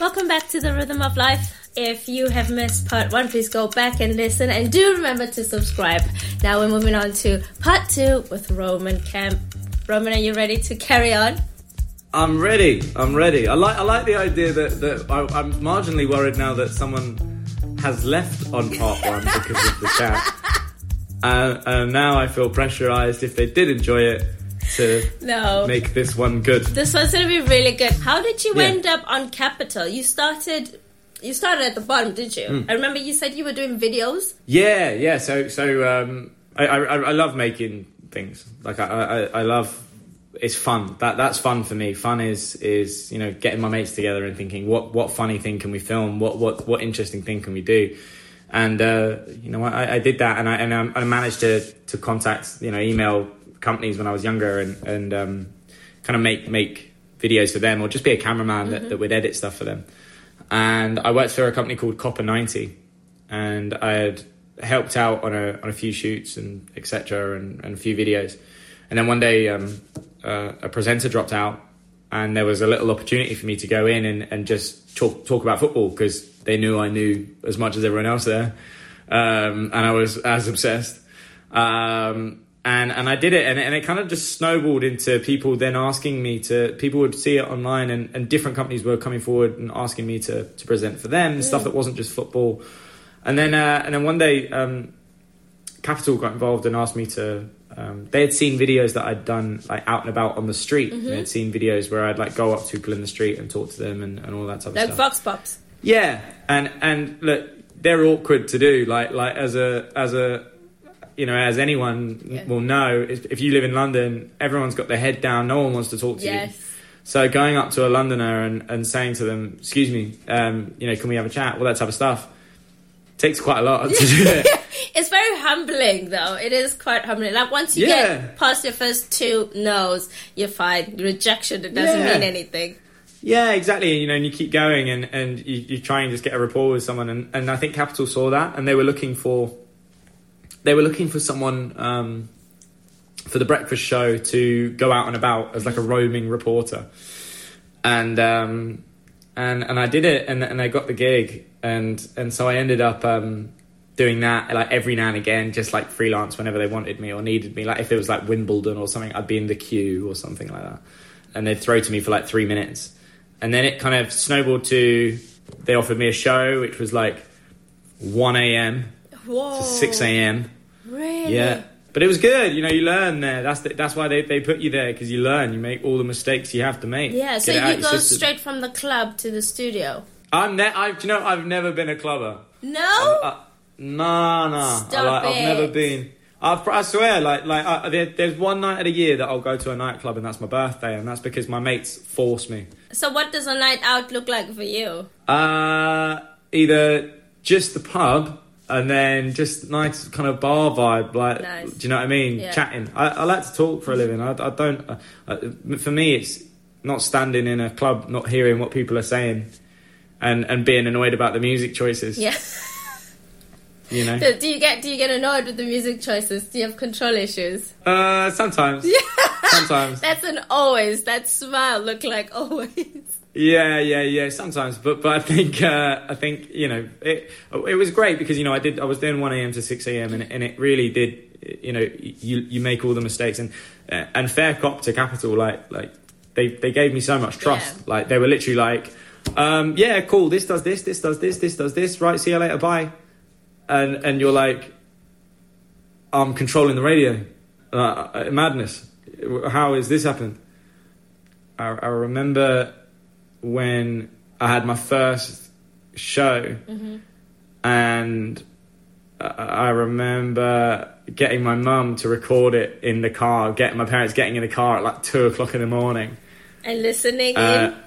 Welcome back to the Rhythm of Life. If you have missed part one, please go back and listen and do remember to subscribe. Now we're moving on to part two with Roman Kemp. Roman, are you ready to carry on? I'm ready. I'm ready. I like. I like the idea that that I, I'm marginally worried now that someone has left on part one because of the chat, uh, and now I feel pressurized if they did enjoy it to No. make this one good. This one's gonna be really good. How did you Yeah. end up on Capital? You started you started at the bottom, did you? Hmm. I remember you said you were doing videos. Yeah, yeah. So, so um, I, I, I love making things. Like I, I, I love. It's fun. That that's fun for me. Fun is is you know getting my mates together and thinking what what funny thing can we film? What what what interesting thing can we do? And uh, you know I, I did that and I and I managed to to contact you know email companies when I was younger and and um, kind of make make videos for them or just be a cameraman that, that would edit stuff for them. And I worked for a company called Copa ninety and I had helped out on a on a few shoots and etc. And, and a few videos. And then one day, um, uh, a presenter dropped out, and there was a little opportunity for me to go in and, and just talk talk about football because they knew I knew as much as everyone else there, um, and I was as obsessed. Um, and and I did it, and, and it kind of just snowballed into people then asking me to. People would see it online, and, and different companies were coming forward and asking me to to present for them stuff that wasn't just football. And then uh, and then one day, um, Capital got involved and asked me to. Um, they had seen videos that I'd done like out and about on the street. They had seen videos where I'd like go up to people in the street and talk to them and, and all that type of Like stuff. Vox Pops. Yeah, and and look, they're awkward to do. Like like as a as a you know as anyone Yeah. will know, if, you live in London, everyone's got their head down. No one wants to talk to you. So going up to a Londoner and, and saying to them, "Excuse me, um, you know, can we have a chat?" All that type of stuff takes quite a lot to do it. It's very humbling, though. It is quite humbling. Like once you Yeah. get past your first two no's, you're fine. Rejection, it doesn't Yeah. mean anything. Yeah, exactly. You know, and you keep going and, and you, you try and just get a rapport with someone. And, and I think Capital saw that and they were looking for, they were looking for someone, um, for the breakfast show to go out and about as like a roaming reporter. And, um, and, and I did it and, and I got the gig. And, and so I ended up, um, doing that like every now and again, just like freelance whenever they wanted me or needed me. Like if it was like Wimbledon or something, I'd be in the queue or something like that. And they'd throw to me for like three minutes. And then it kind of snowballed to they offered me a show which was like 1 a.m. Whoa. to 6 a.m. Really? Yeah. But it was good, you know. You learn there. That's the, that's why they, they put you there because you learn. You make all the mistakes you have to make. Yeah, so it you go straight from the club to the studio. I'm ne- I've you know I've never been a clubber. No? Uh, nah, nah. Stop I, like, I've never been. I've, I swear, like, like I, there, there's one night of the year that I'll go to a nightclub, and that's my birthday, and that's because my mates force me. so what does a night out look like for you? Uh, either just the pub, and then just nice kind of bar vibe, like, Nice. do you know what I mean? Yeah. Chatting. I, I like to talk for a living. I, I don't. Uh, uh, for me, it's not standing in a club, not hearing what people are saying, and and being annoyed about the music choices. Yeah. You know. do do you get do you get annoyed with the music choices? Do you have control issues? Uh, sometimes. yeah Sometimes. That's an always. That smile look like always. Yeah, yeah, yeah. Sometimes, but but I think uh, I think you know it. It was great because you know I did I was doing one a.m. to six a.m. and and it really did. You know, you you make all the mistakes and and fair cop to capital like like they they gave me so much trust. Yeah. Like they were literally like, um, yeah, cool. This does this. This does this. This does this. Right. See you later. Bye. And and you're like, I'm controlling the radio. Uh, uh, madness. How is this happening? I, I remember when I had my first show, and I remember getting my mum to record it in the car, getting my parents getting in the car at like two o'clock in the morning. And listening Uh, in.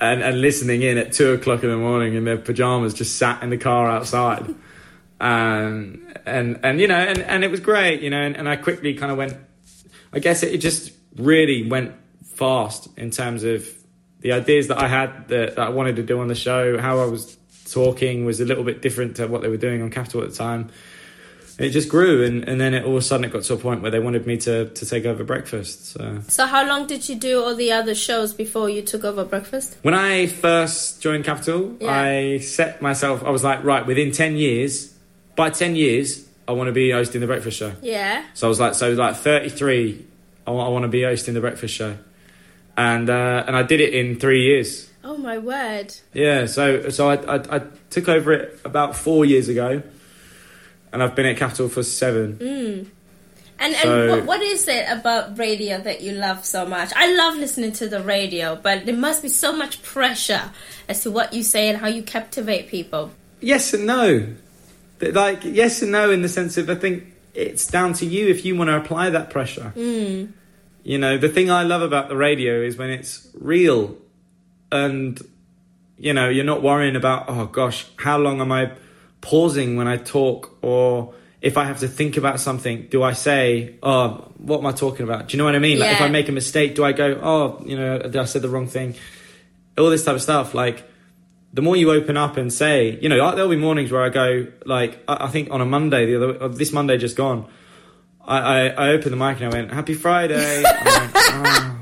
and, and listening in at two o'clock in the morning in their pajamas, just sat in the car outside, and and and you know, and, and it was great, you know, and, and I quickly kind of went. I guess it, it just really went fast in terms of the ideas that I had that, that I wanted to do on the show. How I was talking was a little bit different to what they were doing on Capital at the time. It just grew, and, and then it, all of a sudden it got to a point where they wanted me to, to take over breakfast. So So how long did you do all the other shows before you took over breakfast? When I first joined Capital, Yeah. I set myself, I was like, right, within 10 years, by 10 years, I want to be hosting the breakfast show. Yeah. So I was like, so like 33, I want, I want to be hosting the breakfast show. And, uh, and I did it in three years. Oh my word. Yeah, so, so I, I, I took over it about four years ago. And I've been at Capital for seven. And and So- what, what is it about radio that you love so much? I love listening to the radio, but there must be so much pressure as to what you say and how you captivate people. Yes and no. Like yes and no in the sense of I think it's down to you if you want to apply that pressure. You know, the thing I love about the radio is when it's real and you know, you're not worrying about oh gosh, how long am I pausing when I talk or if I have to think about something, do I say, "Oh, what am I talking about?" Do you know what I mean? Like, if I make a mistake, do I go, "Oh, you know, I said the wrong thing?" All this type of stuff. Like, the more you open up and say, you know, there'll be mornings where I go, like, I, think on a Monday, the other, this Monday just gone, I, I, I opened the mic and I went, Happy Friday. I'm "Oh."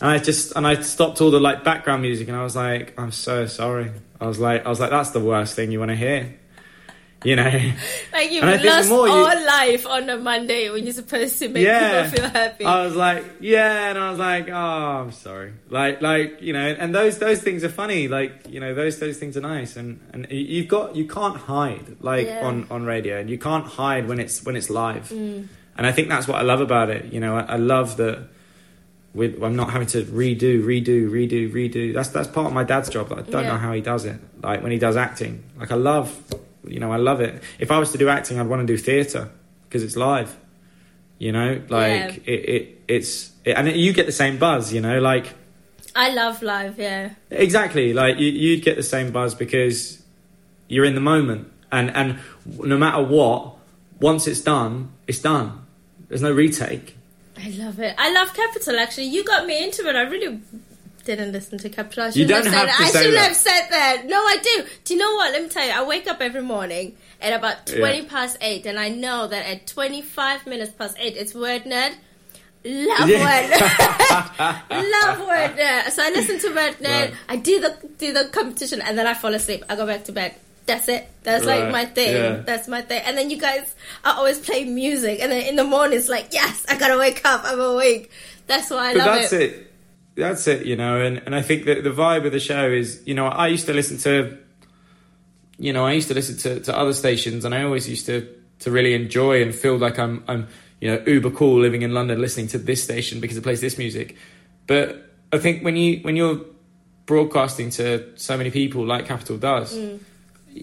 And I just, and I stopped all the like background music and I was like, I'm so sorry. I was like, I was like, that's the worst thing you want to hear. You know? Like you've And I think the lost more you- all life on a Monday when you're supposed to make yeah. people feel happy. I was like, yeah, and I was like, oh, I'm sorry. Like, like you know, and those those things are funny. Like, you know, those those things are nice, and and you- you've got you can't hide like Yeah. on on radio, and you can't hide when it's when it's live. Mm. And I think that's what I love about it. You know, I, I love that. With, I'm not having to redo, redo, redo, redo. That's that's part of my dad's job. I don't Yeah. know how he does it. Like when he does acting, like I love, you know, I love it. If I was to do acting, I'd want to do theatre because it's live. You know, like it, it, it's, it, and you get the same buzz. You know, like I love live, yeah. exactly, like you, you'd get the same buzz because you're in the moment, and and no matter what, once it's done, it's done. There's no retake. I love it. I love Capital. Actually, you got me into it. I really didn't listen to Capital. I You shouldn't don't have said have to I shouldn't that. have said that. No, I do. Do you know what? Let me tell you. I wake up every morning at about twenty Yeah. past eight, and I know that at twenty-five minutes past eight, it's Word Nerd. Love Yeah. Word Nerd. love Word Nerd. So I listen to Word Nerd. Right. I do the do the competition, and then I fall asleep. I go back to bed. That's it. That's like my thing. Yeah. That's my thing. And then you guys are always playing music, and then in the morning it's like, yes, I gotta wake up. I'm awake. That's why I but love that's it. it. That's it, you know, and, and I think that the vibe of the show is, you know, I used to listen to, you know, I used to listen to, to other stations, and I always used to to really enjoy and feel like I'm I'm you know uber cool living in London, listening to this station because it plays this music. But I think when you when you're broadcasting to so many people like Capital does, Mm.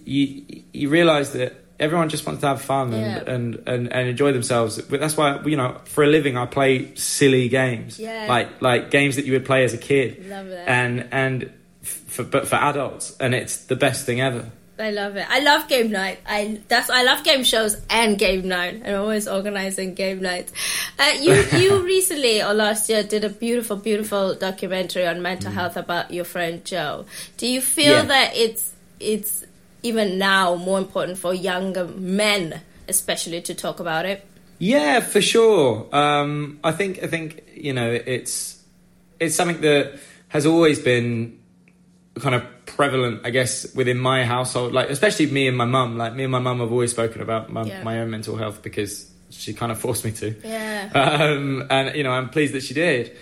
you you realise that everyone just wants to have fun and, Yeah. and, and, and enjoy themselves. But that's why you know, for a living, I play silly games, Yeah. like like games that you would play as a kid, Love that. and and for, but for adults, and it's the best thing ever. I love it. I love game night. I that's I love game shows and game night. I'm always organizing game nights. Uh, you you recently or last year did a beautiful beautiful documentary on mental health about your friend Joe. Do you feel Yeah. that it's it's even now more important for younger men, especially, to talk about it? Yeah, for sure. Um, I think I think you know it's it's something that has always been kind of prevalent, I guess, within my household. Like especially me and my mum. Like me and my mum have always spoken about my, Yeah. my own mental health because she kind of forced me to. Yeah. um, and you know I'm pleased that she did.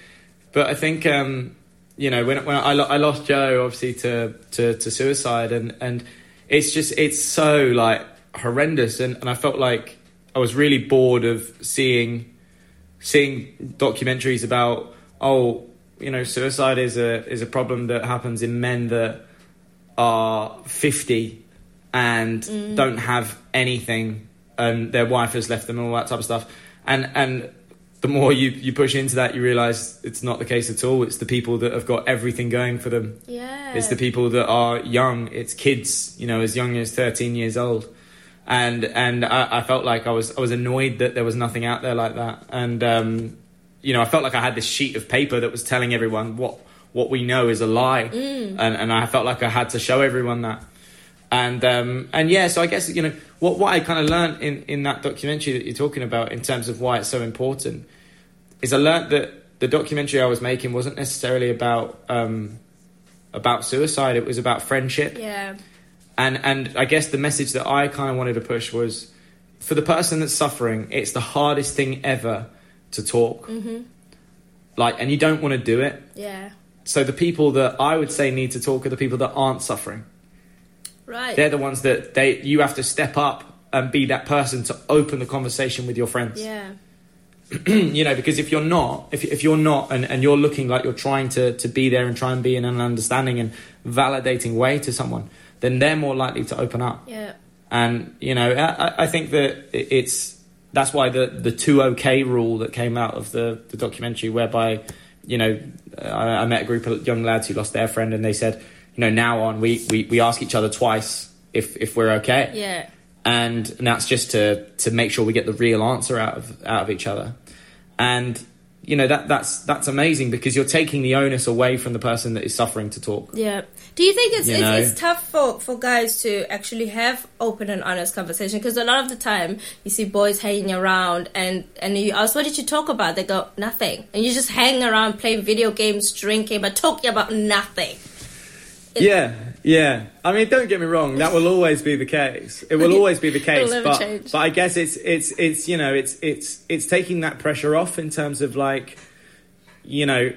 But I think um, you know when when I, I lost Joe obviously to, to to suicide and and it's just it's so like horrendous and, and I felt like I was really bored of seeing seeing documentaries about oh you know suicide is a is a problem that happens in men that are 50 and mm. don't have anything, and their wife has left them and all that type of stuff. And and the more you you push into that, you realize it's not the case at all. It's the people that have got everything going for them. Yeah. It's the people that are young. It's kids, you know, as young as thirteen years old, and and I, I felt like I was I was annoyed that there was nothing out there like that, and um, you know, I felt like I had this sheet of paper that was telling everyone what what we know is a lie, and and I felt like I had to show everyone that, and um, and yeah, so I guess you know what what I kind of learned in in that documentary that you're talking about in terms of why it's so important is I learned that the documentary I was making wasn't necessarily about um, about suicide. It was about friendship, Yeah. and and I guess the message that I kind of wanted to push was for the person that's suffering, it's the hardest thing ever to talk. Mm-hmm. Like, and you don't want to do it. Yeah. So the people that I would say need to talk are the people that aren't suffering. Right. They're the ones that they you have to step up and be that person to open the conversation with your friends. yeah. you know, because if you're not, if, if you're not, and, and you're looking like you're trying to, to be there and try and be in an understanding and validating way to someone, then they're more likely to open up. Yeah. And you know, I, I think that it's that's why the the two OK rule that came out of the the documentary, whereby you know, I, I met a group of young lads who lost their friend, and they said, know, now on we we, we ask each other twice if if we're okay Yeah. and, and that's just to to make sure we get the real answer out of out of each other and you know that that's that's amazing because you're taking the onus away from the person that is suffering to talk Yeah. Do you think it's You it's, it's tough for, for guys to actually have open and honest conversation? Because a lot of the time you see boys hanging around and and you ask, "What did you talk about?" They go, "Nothing," and you just hang around playing video games, drinking, but talking about nothing. Yeah yeah i mean don't get me wrong that will always be the case it will always be the case but change. but i guess it's it's it's you know it's it's it's taking that pressure off in terms of like you know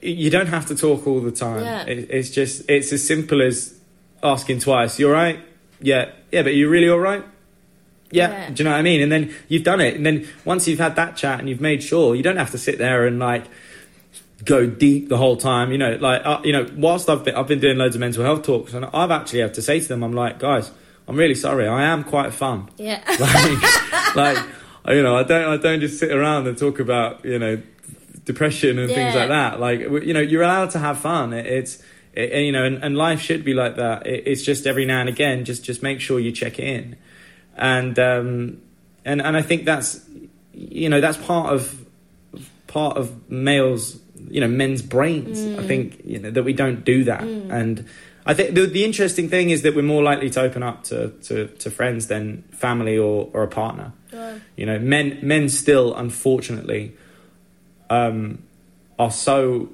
you don't have to talk all the time Yeah. it, it's just it's as simple as asking twice You're right. yeah yeah but you really all right yeah. Yeah. do you know what i mean and then you've done it and then once you've had that chat and you've made sure you don't have to sit there and like go deep the whole time. You know, like uh, you know, whilst I've been I've been doing loads of mental health talks, and I've actually had to say to them, I'm like, guys, I'm really sorry. I am quite fun. Yeah. Like, like you know, I don't I don't just sit around and talk about you know depression and things like that. Like you know, you're allowed to have fun. It, it's it, and, you know, and, and life should be like that. It, it's just every now and again, just just make sure you check in, and um, and and I think that's you know that's part of part of males you know men's brains i think you know that we don't do that. And i think the, the interesting thing is that we're more likely to open up to, to, to friends than family or, or a partner. Yeah. you know men men still unfortunately um are so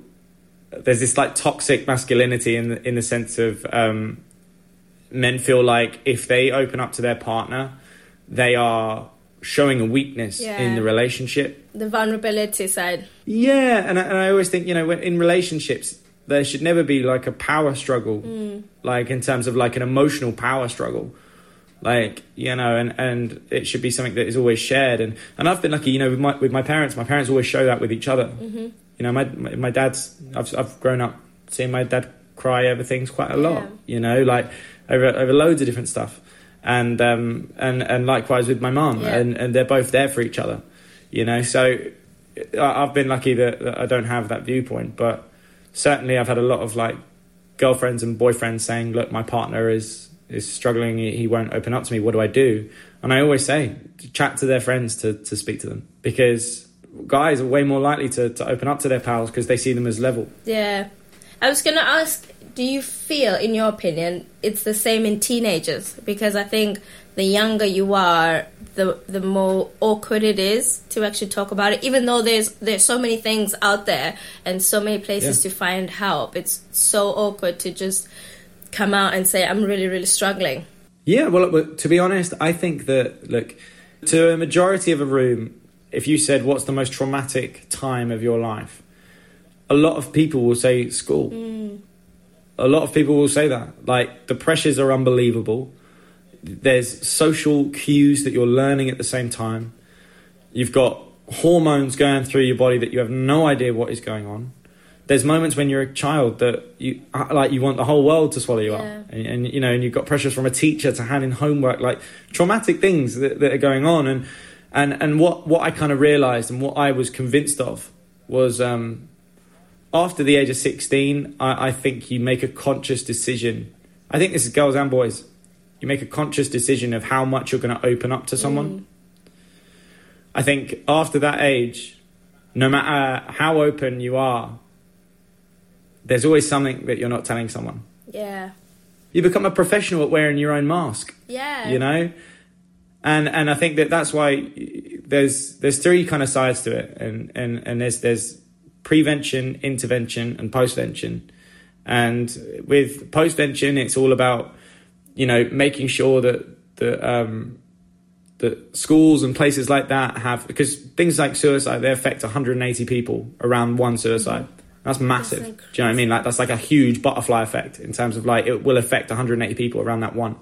there's this like toxic masculinity in the, in the sense of um men feel like if they open up to their partner they are showing a weakness Yeah. in the relationship the vulnerability side. yeah, and I, and I always think you know when, in relationships there should never be like a power struggle, mm. like in terms of like an emotional power struggle, like you know, and and it should be something that is always shared. And and I've been lucky, you know, with my with my parents. My parents always show that with each other. Mm-hmm. You know, my my, my dad's. I've I've grown up seeing my dad cry over things quite a lot. Yeah. You know, like over over loads of different stuff. And um and and likewise with my mum, Yeah. and and they're both there for each other you know? So i've been lucky that, that i don't have that viewpoint but certainly i've had a lot of like girlfriends and boyfriends saying look my partner is is struggling. He he won't open up to me. What do i do? And i always say chat to their friends to to speak to them because guys are way more likely to, to open up to their pals because they see them as level. Yeah. I was going to ask do you feel, in your opinion, it's the same in teenagers? Because I think the younger you are, the the more awkward it is to actually talk about it. Even though there's there's so many things out there and so many places Yeah. to find help, it's so awkward to just come out and say, "I'm really, really struggling." Yeah, well, to be honest, I think that look to a majority of a room, if you said what's the most traumatic time of your life, a lot of people will say school. Mm. A lot of people will say that. Like the pressures are unbelievable. There's social cues that you're learning at the same time. You've got hormones going through your body that you have no idea what is going on. there's moments when you're a child that you uh, like you want the whole world to swallow you Yeah. up and, and you know and you've got pressures from a teacher to hand in homework like traumatic things that, that are going on and and and what what i kind of realized and what i was convinced of was um after the age of 16 I, I think you make a conscious decision. I think this is girls and boys you make a conscious decision of how much you're going to open up to someone. Mm. I think after that age no matter how open you are there's always something that you're not telling someone. Yeah. you become a professional at wearing your own mask Yeah. you know? And and i think that that's why there's there's three kind of sides to it. And and and there's there's prevention intervention and postvention. And with postvention it's all about you know making sure that that um that schools and places like that have because things like suicide they affect 180 people around one suicide. That's massive. That's do you know what i mean? Like that's like a huge butterfly effect in terms of like it will affect 180 people around that one.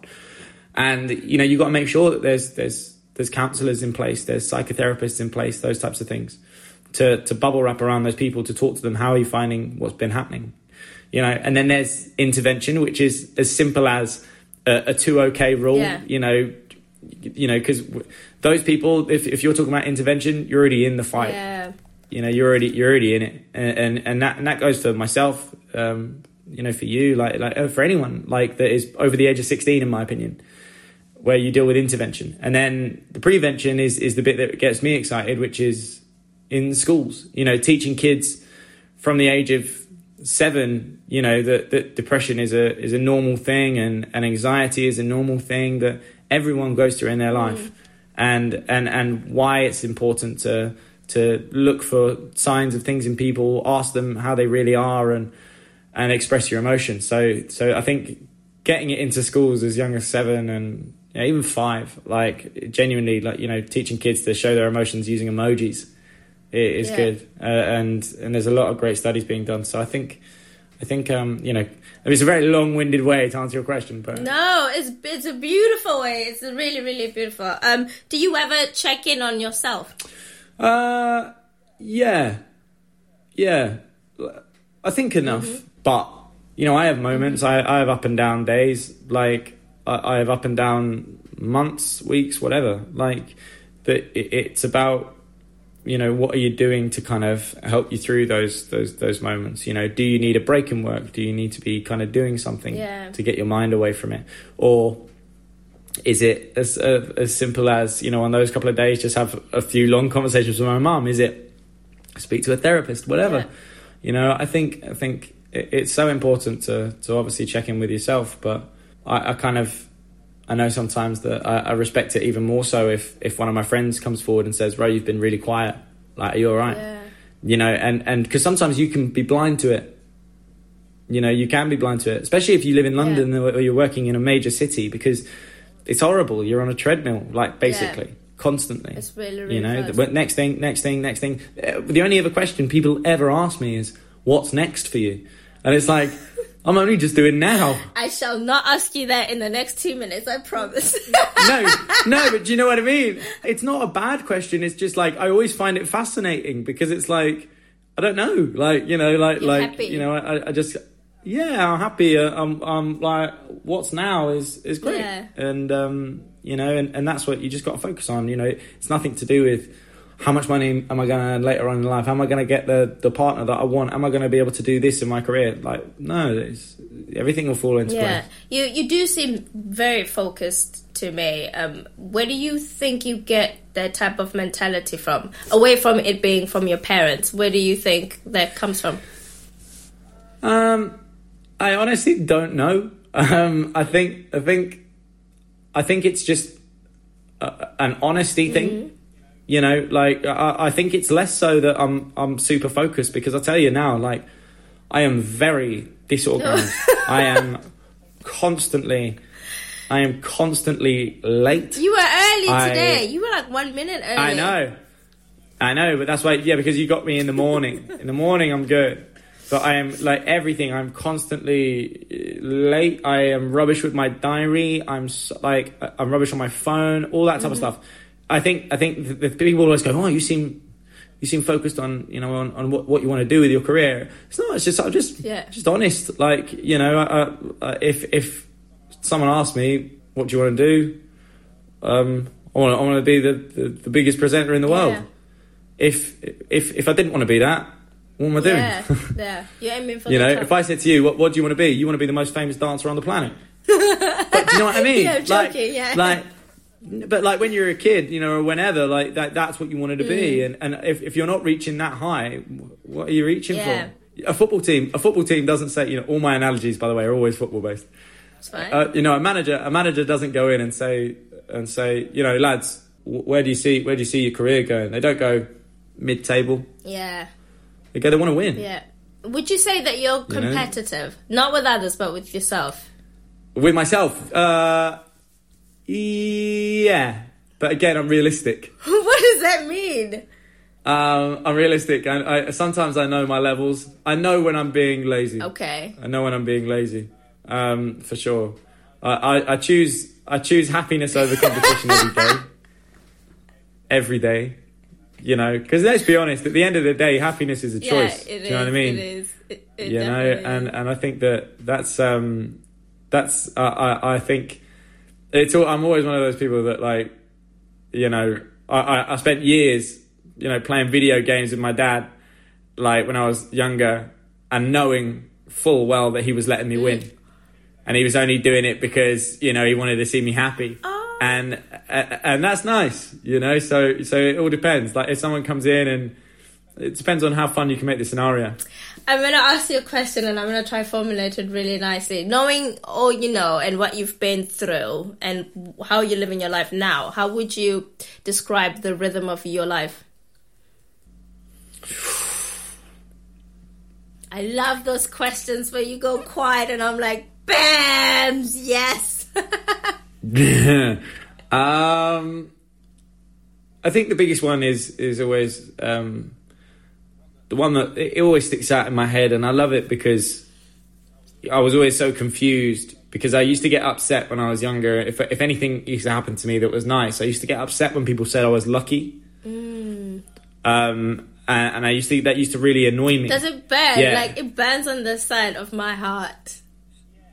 And you know you got to make sure that there's there's there's counselors in place there's psychotherapists in place those types of things to to bubble wrap around those people to talk to them how are you finding what's been happening you know and then there's intervention which is as simple as a, a two okay rule Yeah. you know you know because those people if, if you're talking about intervention you're already in the fight Yeah. you know you're already you're already in it and and, and that and that goes for myself um you know for you like like uh, for anyone like that is over the age of 16 in my opinion where you deal with intervention and then the prevention is is the bit that gets me excited which is in schools you know teaching kids from the age of seven you know that, that depression is a is a normal thing and, and anxiety is a normal thing that everyone goes through in their mm. life. And and and why it's important to to look for signs of things in people ask them how they really are and and express your emotions. So so i think getting it into schools as young as seven and you know, even five like genuinely like you know teaching kids to show their emotions using emojis i- is Yeah. good uh, and and there's a lot of great studies being done so i think i think um you know it's a very long-winded way to answer your question but No, it's it's a beautiful way. It's a really really beautiful. Um, do you ever check in on yourself? Uh, yeah, yeah. I think enough, but you know, I have moments. I, I have up and down days. Like I, I have up and down months, weeks, whatever. Like, but it, it's about you know what are you doing to kind of help you through those those those moments. You know, do you need a break in work? Do you need to be kind of doing something Yeah. to get your mind away from it, or is it as uh, as simple as you know on those couple of days just have a few long conversations with my mum is it speak to a therapist whatever Yeah. you know i think i think it, it's so important to to obviously check in with yourself but i, I kind of i know sometimes that I, I respect it even more so if if one of my friends comes forward and says ro you've been really quiet. Like are you all right? Yeah. you know and and because sometimes you can be blind to it. You know you can be blind to it especially if you live in london or or you're working in a major city because it's horrible. You're on a treadmill like basically constantly. It's really really you know the, next thing next thing next thing. Uh, the only other question people ever ask me is what's next for you? And it's like i'm only just doing now I shall not ask you that in the next two minutes. I promise. no, no, but do you know what I mean? It's not a bad question. It's just like I always find it fascinating because it's like I don't know, like you know, like You're like happy. you know, I, I just yeah, I'm happy. Uh, I'm I'm like what's now is is great, Yeah. and um, you know, and, and that's what you just got to focus on. You know, it's nothing to do with. How much money am I going to earn later on in life? How am I going to get the, the partner that I want? Am I going to be able to do this in my career? Like, no, it's, everything will fall into yeah, place. you you do seem very focused to me. Um, where do you think you get that type of mentality from? Away from it being from your parents, where do you think that comes from? Um, I honestly don't know. Um, I think I think I think it's just a, an honesty thing. You know, like I, I think it's less so that I'm I'm super focused because I tell you now, like I am very disorganized. I am constantly, I am constantly late. You were early I- today. You were like one minute early. I know. I know, but that's why, yeah, because you got me in the morning. in the morning, I'm good. But I am, like, everything. I'm constantly uh, late. I am rubbish with my diary. I'm, s- like, uh, I'm rubbish on my phone, all that type of stuff. I think, I think the, the people always go, oh, you seem, you seem focused on you know on, on what, what you want to do with your career. It's not. It's just I'm just Yeah. just honest. Like you know, uh, uh, if if someone asks me what do you want to do, um, I want to, I want to be the, the, the biggest presenter in the world. Yeah. If if if I didn't want to be that, what am I doing? Yeah, yeah. You're aiming for you know, if I said to you, what what do you want to be? You want to be the most famous dancer on the planet. but do you know what I mean? Yeah, I'm like, joking, yeah. like. But like when you're a kid, you know, or whenever, like that, that's what you wanted to Mm. be. And and if, if you're not reaching that high, what are you reaching Yeah. for? A football team, a football team doesn't say, you know, all my analogies, by the way, are always football based. Uh, you know, a manager, a manager doesn't go in and say and say, you know, lads, where do you see where do you see your career going? They don't go mid table. yeah, They go, they want to win. yeah. Would you say that you're know? competitive, not with others, but with yourself? With myself, uh, yeah. But again, I'm realistic. what does that mean? Um, I'm realistic. I, I sometimes I know my levels. I know when I'm being lazy. Okay. I know when I'm being lazy, um, for sure. I, I, I choose I choose happiness over competition every day. Every day, you know, because let's be honest. At the end of the day, happiness is a Yeah, choice. it Do you know what I mean? It is. It, it you know, and and I think that that's um, that's uh, I I think it's all, I'm always one of those people that like, you know, I, I I spent years, you know, playing video games with my dad, like when I was younger, and knowing full well that he was letting me Mm. win, and he was only doing it because you know he wanted to see me happy. Oh. And and that's nice, you know. So so it all depends. Like if someone comes in and it depends on how fun you can make the scenario. I'm gonna ask you a question, and I'm gonna try formulate it really nicely. Knowing all you know and what you've been through, and how you're living your life now, how would you describe the rhythm of your life? I love those questions where you go quiet, and I'm like, "Bams, yes." um, I think the biggest one is is always um, the one that it always sticks out in my head, and I love it because I was always so confused because I used to get upset when I was younger. If if anything used to happen to me that was nice, I used to get upset when people said I was lucky. Um, and, and I used to that used to really annoy me. Does it burn? Yeah. Like it burns on the side of my heart.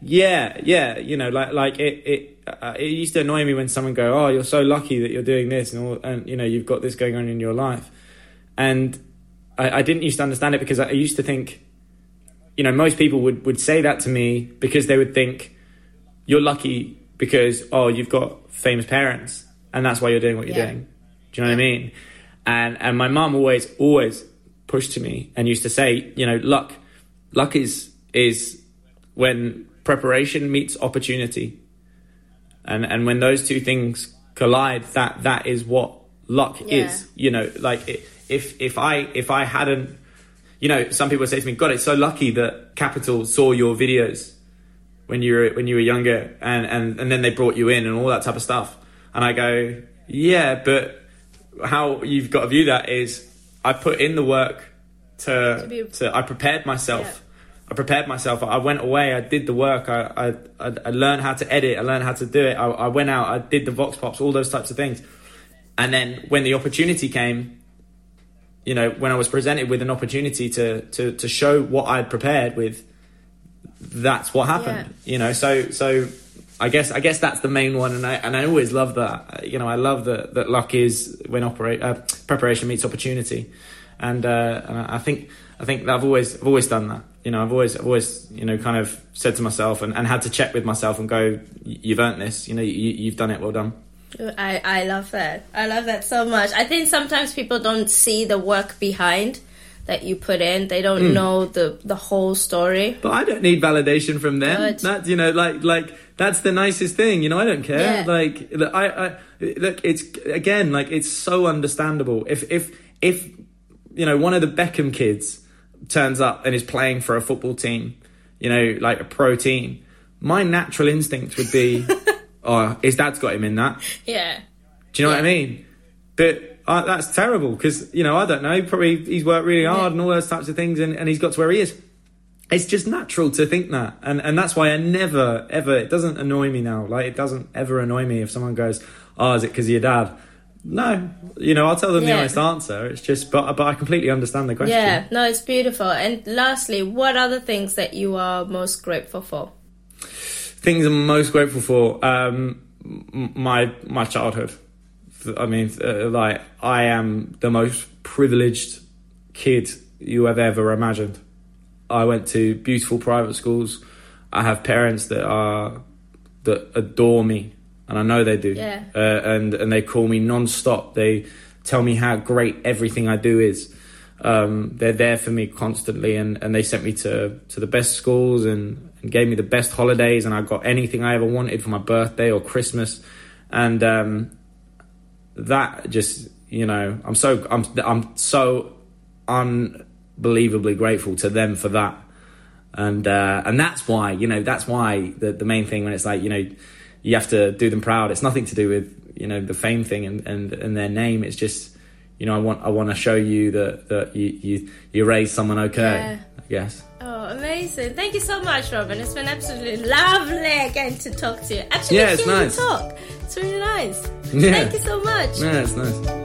Yeah, yeah, you know, like like it it uh, it used to annoy me when someone go, "Oh, you're so lucky that you're doing this," and all, and you know, you've got this going on in your life, and I, I didn't used to understand it because I used to think, you know, most people would would say that to me because they would think you're lucky because oh, you've got famous parents, and that's why you're doing what you're Yeah. doing. Do you know what I mean? And and my mum always always pushed to me and used to say, you know, luck, luck is is when preparation meets opportunity, and and when those two things collide, that that is what luck Yeah. is. You know, like i- if if I if I hadn't, you know, some people say to me, "God, it's so lucky that Capital saw your videos." when you were when you were younger and, and and then they brought you in and all that type of stuff. And i go yeah but how you've got to view that is i put in the work to To be- to i prepared myself. Yeah. i prepared myself. I went away. I did the work. I i i, learned how to edit. I learned how to do it. I, I went out. I did the vox pops all those types of things. And then when the opportunity came you know when i was presented with an opportunity to to to show what i'd prepared with that's what happened you know? So so i guess i guess that's the main one. And i and i always love that. You know i love that that luck is when operate uh, preparation meets opportunity. And uh and i think i think that i've always i've always done that. You know i've always i've always you know kind of said to myself and, and had to check with myself and go you've earned this. You know you, you've done it. Well done I, I love that. I love that so much. I think sometimes people don't see the work behind that you put in. They don't hmm. know the the whole story. But I don't need validation from them. Good. That's you know, like like that's the nicest thing. You know, I don't care. Yeah. Like I, I look, it's again like it's so understandable. If if if you know one of the Beckham kids turns up and is playing for a football team, you know, like a pro team, my natural instinct would be, oh, his dad's got him in that. Yeah. Do you know what I mean? But uh, that's terrible because you know I don't know. Probably he's worked really hard Yeah. and all those types of things, and, and he's got to where he is. It's just natural to think that, and and that's why I never ever. It doesn't annoy me now. Like it doesn't ever annoy me if someone goes, "Oh, is it because of your dad?" no, you know, I'll tell them the honest answer. It's just, but but I completely understand the question. Yeah, no, it's beautiful. And lastly, what are the things that you are most grateful for? Things I'm most grateful for. Um, my my childhood. I mean, uh, like I am the most privileged kid you have ever imagined. I went to beautiful private schools. I have parents that are that adore me, and I know they do. Yeah. Uh, and and they call me non-stop. They tell me how great everything I do is. Um, they're there for me constantly, and, and they sent me to, to the best schools and, and gave me the best holidays, and I got anything I ever wanted for my birthday or Christmas, and um, that just you know I'm so I'm I'm so unbelievably grateful to them for that. And uh, and that's why you know that's why the the main thing when it's like you know you have to do them proud it's nothing to do with you know the fame thing and and, and their name. It's just you know I want I want to show you that that you you, you raised someone okay. Yeah. Guess Oh, amazing. Thank you so much, Robin. It's been absolutely lovely getting to talk to you. Actually, Yeah, it's nice. talk. It's really nice. Yeah. Thank you so much. yeah it's nice